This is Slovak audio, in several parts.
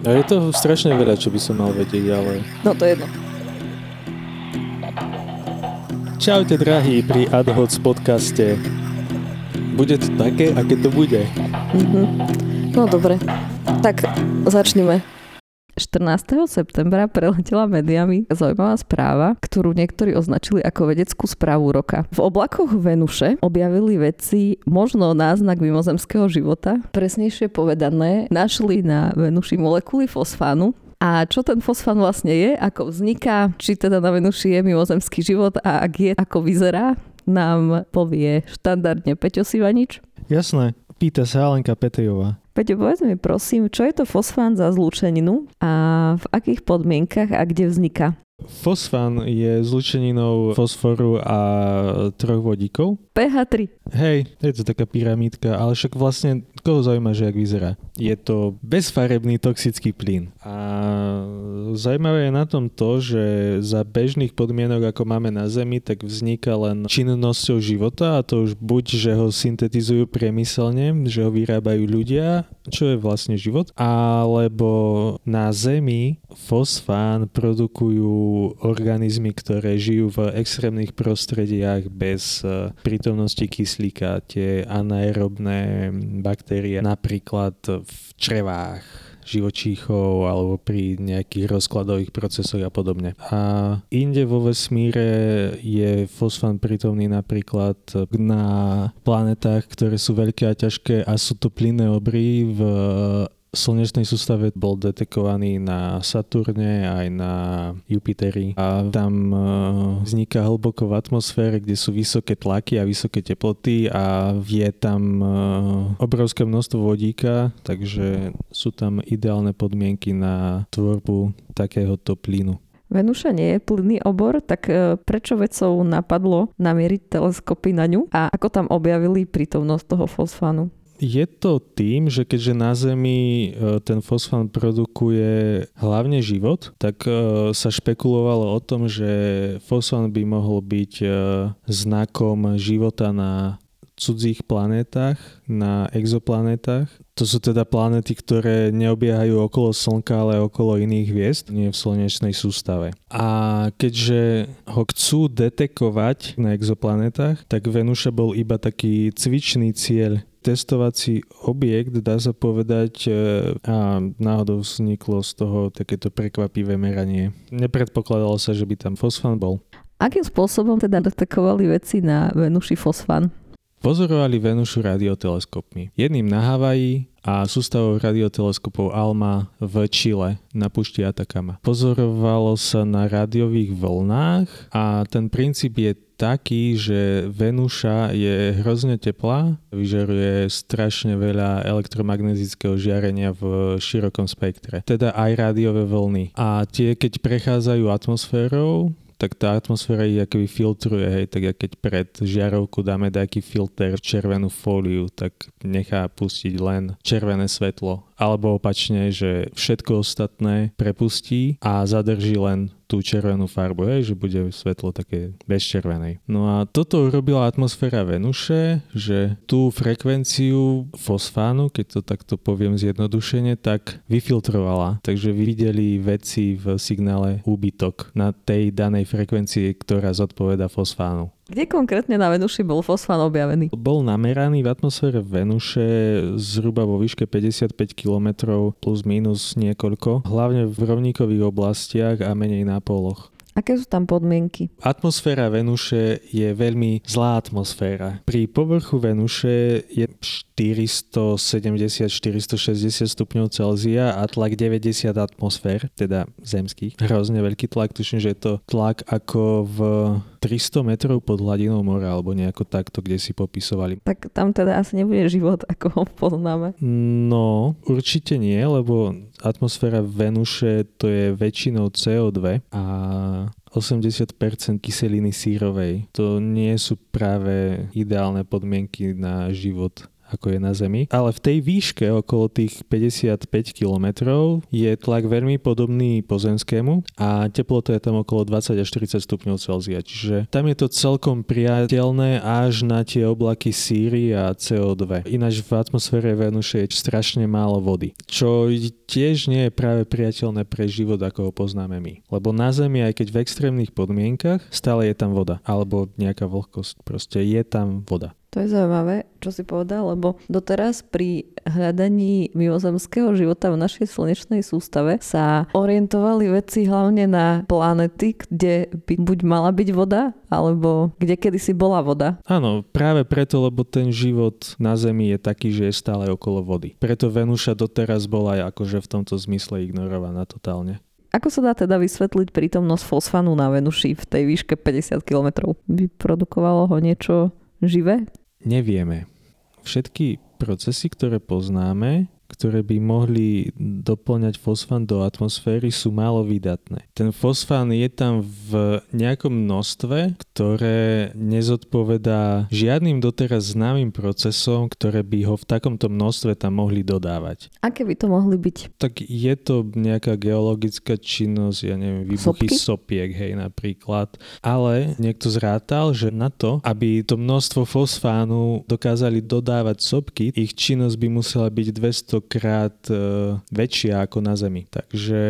A je to strašne veľa, čo by som mal vedieť, ale... No to je jedno. Čaute drahí pri AdHoc podcaste. Bude to také, aké to bude. Mhm. No dobre, tak začneme. 14. septembra preletela médiami zaujímavá správa, ktorú niektorí označili ako vedeckú správu roka. V oblakoch Venuše objavili vedci možno náznak mimozemského života. Presnejšie povedané, našli na Venuši molekuly fosfánu, a čo ten fosfán vlastne je, ako vzniká, či teda na Venuši je mimozemský život a ak je, ako vyzerá, nám povie štandardne Peťo Sivanič. Jasné, pýta sa Alenka Petejová. Peťo, povedz mi prosím, čo je to fosfán za zlúčeninu a v akých podmienkach a kde vzniká? Fosfán je zlučeninou fosforu a troch vodíkov. pH 3. Hej, je to taká pyramídka, ale však vlastne koho zaujíma, že jak vyzerá. Je to bezfarebný toxický plyn. A zaujímavé je na tom to, že za bežných podmienok, ako máme na Zemi, tak vzniká len činnosťou života a to už buď, že ho syntetizujú priemyselne, že ho vyrábajú ľudia, čo je vlastne život, alebo na Zemi fosfán produkujú organizmy, ktoré žijú v extrémnych prostrediach bez eh, prítomnosti kyslíka, tie anaerobné baktérie, napríklad v črevách živočíchov alebo pri nejakých rozkladových procesoch a podobne. A inde vo vesmíre je fosfán prítomný napríklad na planetách, ktoré sú veľké a ťažké a sú to plynné obry v slnečnej sústave bol detekovaný na Saturne aj na Jupiteri a tam e, vzniká hlboko v atmosfére, kde sú vysoké tlaky a vysoké teploty a je tam e, obrovské množstvo vodíka, takže sú tam ideálne podmienky na tvorbu takéhoto plynu. Venuša nie je plynný obor, tak e, prečo vedcov napadlo namieriť teleskopy na ňu a ako tam objavili prítomnosť toho fosfánu? Je to tým, že keďže na Zemi e, ten fosfán produkuje hlavne život, tak e, sa špekulovalo o tom, že fosfán by mohol byť e, znakom života na cudzích planetách, na exoplanetách. To sú teda planety, ktoré neobiehajú okolo Slnka, ale okolo iných hviezd, nie v slnečnej sústave. A keďže ho chcú detekovať na exoplanetách, tak Venuša bol iba taký cvičný cieľ testovací objekt, dá sa povedať, e, a náhodou vzniklo z toho takéto prekvapivé meranie. Nepredpokladalo sa, že by tam fosfán bol. Akým spôsobom teda detekovali veci na Venuši fosfán? Pozorovali Venušu radioteleskopmi. Jedným na Havaji a sústavou radioteleskopov ALMA v Čile na pušti Atacama. Pozorovalo sa na rádiových vlnách a ten princíp je taký, že Venuša je hrozne teplá, vyžaruje strašne veľa elektromagnetického žiarenia v širokom spektre, teda aj rádiové vlny. A tie, keď prechádzajú atmosférou, tak tá atmosféra ich akoby filtruje, hej, tak keď pred žiarovku dáme nejaký filter červenú fóliu, tak nechá pustiť len červené svetlo. Alebo opačne, že všetko ostatné prepustí a zadrží len tú červenú farbu, hej, že bude svetlo také bez červenej. No a toto urobila atmosféra Venuše, že tú frekvenciu fosfánu, keď to takto poviem zjednodušene, tak vyfiltrovala. Takže videli veci v signále úbytok na tej danej frekvencii, ktorá zodpoveda fosfánu. Kde konkrétne na Venuši bol fosfán objavený? Bol nameraný v atmosfére Venuše zhruba vo výške 55 km plus minus niekoľko, hlavne v rovníkových oblastiach a menej na poloch. Aké sú tam podmienky? Atmosféra Venuše je veľmi zlá atmosféra. Pri povrchu Venuše je 470-460 stupňov Celzia a tlak 90 atmosfér, teda zemských. Hrozne veľký tlak, tuším, že je to tlak ako v 300 metrov pod hladinou mora, alebo nejako takto, kde si popisovali. Tak tam teda asi nebude život, ako ho poznáme. No, určite nie, lebo atmosféra Venuše to je väčšinou CO2 a 80% kyseliny sírovej. To nie sú práve ideálne podmienky na život ako je na Zemi, ale v tej výške okolo tých 55 km je tlak veľmi podobný pozemskému a teplota je tam okolo 20 až 40 stupňov Celzia, čiže tam je to celkom priateľné až na tie oblaky síry a CO2. Ináč v atmosfére Venuše je strašne málo vody, čo tiež nie je práve priateľné pre život, ako ho poznáme my. Lebo na Zemi, aj keď v extrémnych podmienkach, stále je tam voda. Alebo nejaká vlhkosť. Proste je tam voda. To je zaujímavé, čo si povedal, lebo doteraz pri hľadaní mimozemského života v našej slnečnej sústave sa orientovali veci hlavne na planety, kde by buď mala byť voda, alebo kde kedysi bola voda. Áno, práve preto, lebo ten život na Zemi je taký, že je stále okolo vody. Preto Venuša doteraz bola akože v tomto zmysle ignorovaná totálne. Ako sa dá teda vysvetliť prítomnosť fosfanu na Venuši v tej výške 50 km? Vyprodukovalo ho niečo živé? Nevieme. Všetky procesy, ktoré poznáme, ktoré by mohli doplňať fosfán do atmosféry, sú málo vydatné. Ten fosfán je tam v nejakom množstve, ktoré nezodpovedá žiadnym doteraz známym procesom, ktoré by ho v takomto množstve tam mohli dodávať. Aké by to mohli byť? Tak je to nejaká geologická činnosť, ja neviem, výbuchy Sopky? sopiek, hej, napríklad. Ale niekto zrátal, že na to, aby to množstvo fosfánu dokázali dodávať sopky, ich činnosť by musela byť 200 krát e, väčšia ako na Zemi. Takže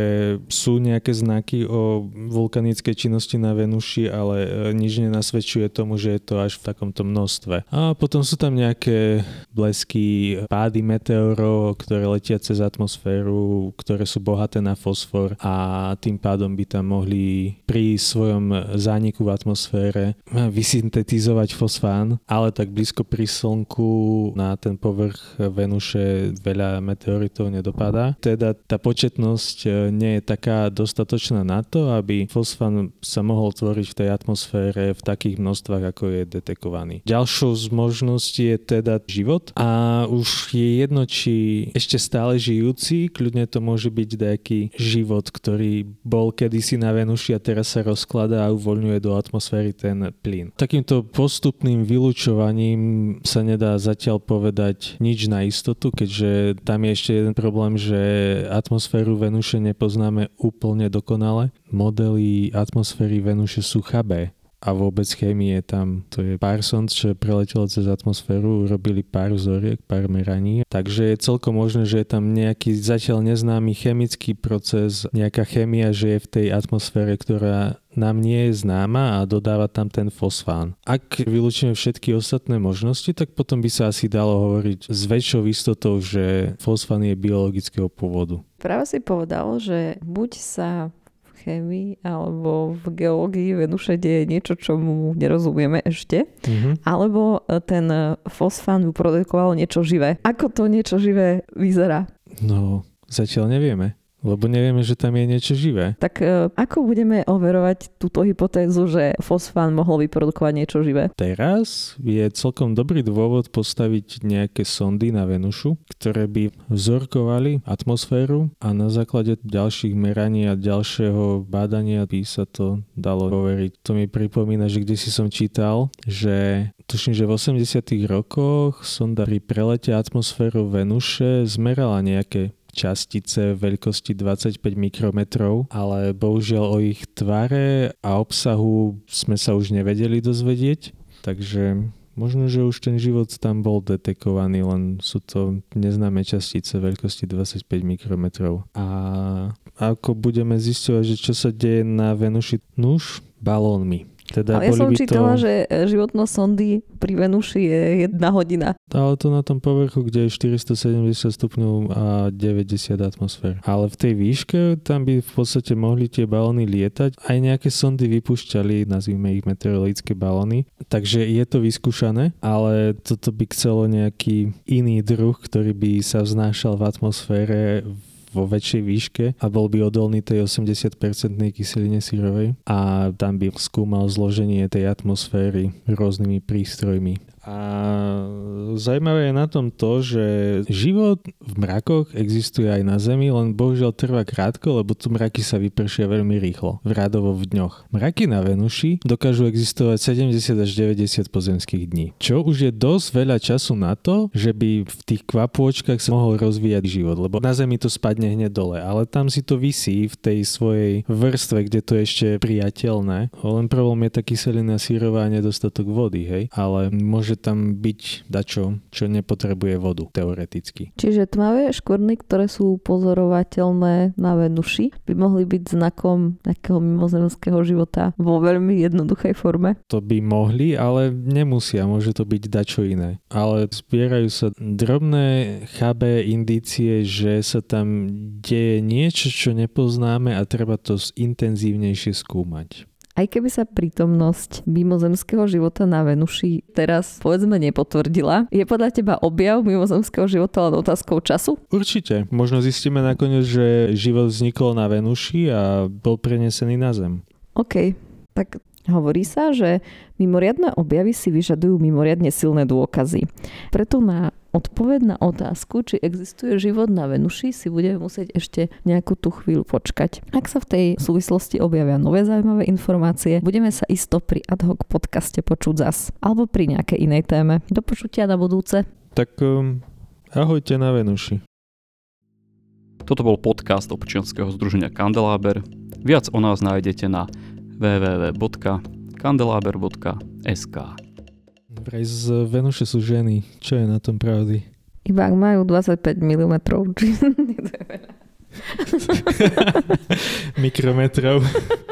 sú nejaké znaky o vulkanickej činnosti na Venuši, ale e, nič nenasvedčuje tomu, že je to až v takomto množstve. A potom sú tam nejaké blesky, pády meteorov, ktoré letia cez atmosféru, ktoré sú bohaté na fosfor a tým pádom by tam mohli pri svojom zániku v atmosfére vysyntetizovať fosfán, ale tak blízko pri Slnku na ten povrch Venuše veľa meteoritov nedopadá. Teda tá početnosť e, nie je taká dostatočná na to, aby fosfán sa mohol tvoriť v tej atmosfére v takých množstvách, ako je detekovaný. Ďalšou z možností je teda život a už je jedno, či ešte stále žijúci, kľudne to môže byť nejaký život, ktorý bol kedysi na Venuši a teraz sa rozkladá a uvoľňuje do atmosféry ten plyn. Takýmto postupným vylúčovaním sa nedá zatiaľ povedať nič na istotu, keďže tam je ešte jeden problém, že atmosféru Venuše nepoznáme úplne dokonale. Modely atmosféry Venuše sú chabé a vôbec chémie tam, to je pár sond, čo preletelo cez atmosféru, urobili pár vzoriek, pár meraní, takže je celkom možné, že je tam nejaký zatiaľ neznámy chemický proces, nejaká chémia, že je v tej atmosfére, ktorá nám nie je známa a dodáva tam ten fosfán. Ak vylúčime všetky ostatné možnosti, tak potom by sa asi dalo hovoriť s väčšou istotou, že fosfán je biologického pôvodu. Práve si povedal, že buď sa chémii alebo v geológii Venuše deje niečo, čo mu nerozumieme ešte, mm-hmm. alebo e, ten e, fosfán vyprodukoval niečo živé. Ako to niečo živé vyzerá? No, zatiaľ nevieme lebo nevieme, že tam je niečo živé. Tak e, ako budeme overovať túto hypotézu, že fosfán mohol vyprodukovať niečo živé? Teraz je celkom dobrý dôvod postaviť nejaké sondy na Venušu, ktoré by vzorkovali atmosféru a na základe ďalších meraní a ďalšieho bádania by sa to dalo overiť. To mi pripomína, že kde si som čítal, že tuším, že v 80 rokoch sonda pri prelete atmosféru Venuše zmerala nejaké častice veľkosti 25 mikrometrov, ale bohužiaľ o ich tvare a obsahu sme sa už nevedeli dozvedieť, takže možno, že už ten život tam bol detekovaný, len sú to neznáme častice veľkosti 25 mikrometrov. A ako budeme zisťovať, že čo sa deje na Venuši? Nuž, balónmi. Teda Ale ja som čítala, to... že e, životnosť sondy pri Venuši je jedna hodina. Ale to na tom povrchu, kde je 470 stupňov a 90 atmosfér. Ale v tej výške tam by v podstate mohli tie balóny lietať. Aj nejaké sondy vypúšťali, nazvime ich meteorologické balóny. Takže je to vyskúšané, ale toto by chcelo nejaký iný druh, ktorý by sa vznášal v atmosfére vo väčšej výške a bol by odolný tej 80-percentnej kyseline sírovej a tam by skúmal zloženie tej atmosféry rôznymi prístrojmi A zaujímavé je na tom to, že život v mrakoch existuje aj na Zemi, len bohužiaľ trvá krátko, lebo tu mraky sa vypršia veľmi rýchlo, v rádovo v dňoch. Mraky na Venuši dokážu existovať 70 až 90 pozemských dní, čo už je dosť veľa času na to, že by v tých kvapôčkach sa mohol rozvíjať život, lebo na Zemi to spadne hneď dole, ale tam si to vysí v tej svojej vrstve, kde to je ešte priateľné. Len problém je taký kyselina sírová a nedostatok vody, hej, ale môže tam byť dačo, čo nepotrebuje vodu, teoreticky. Čiže tmavé škvrny, ktoré sú pozorovateľné na Venuši, by mohli byť znakom nejakého mimozemského života vo veľmi jednoduchej forme? To by mohli, ale nemusia, môže to byť dačo iné. Ale zbierajú sa drobné chabé indície, že sa tam deje niečo, čo nepoznáme a treba to intenzívnejšie skúmať. Aj keby sa prítomnosť mimozemského života na Venuši teraz povedzme nepotvrdila, je podľa teba objav mimozemského života len otázkou času? Určite. Možno zistíme nakoniec, že život vznikol na Venuši a bol prenesený na Zem. OK, tak Hovorí sa, že mimoriadne objavy si vyžadujú mimoriadne silné dôkazy. Preto na odpoveď na otázku, či existuje život na Venuši, si budeme musieť ešte nejakú tú chvíľu počkať. Ak sa v tej súvislosti objavia nové zaujímavé informácie, budeme sa isto pri ad hoc podcaste počuť zas. Alebo pri nejakej inej téme. Do počutia na budúce. Tak um, ahojte na Venuši. Toto bol podcast občianskeho združenia Kandeláber. Viac o nás nájdete na www.kandelaber.sk Vraj z Venuše sú ženy. Čo je na tom pravdy? Iba ak majú 25 mm. Mikrometrov.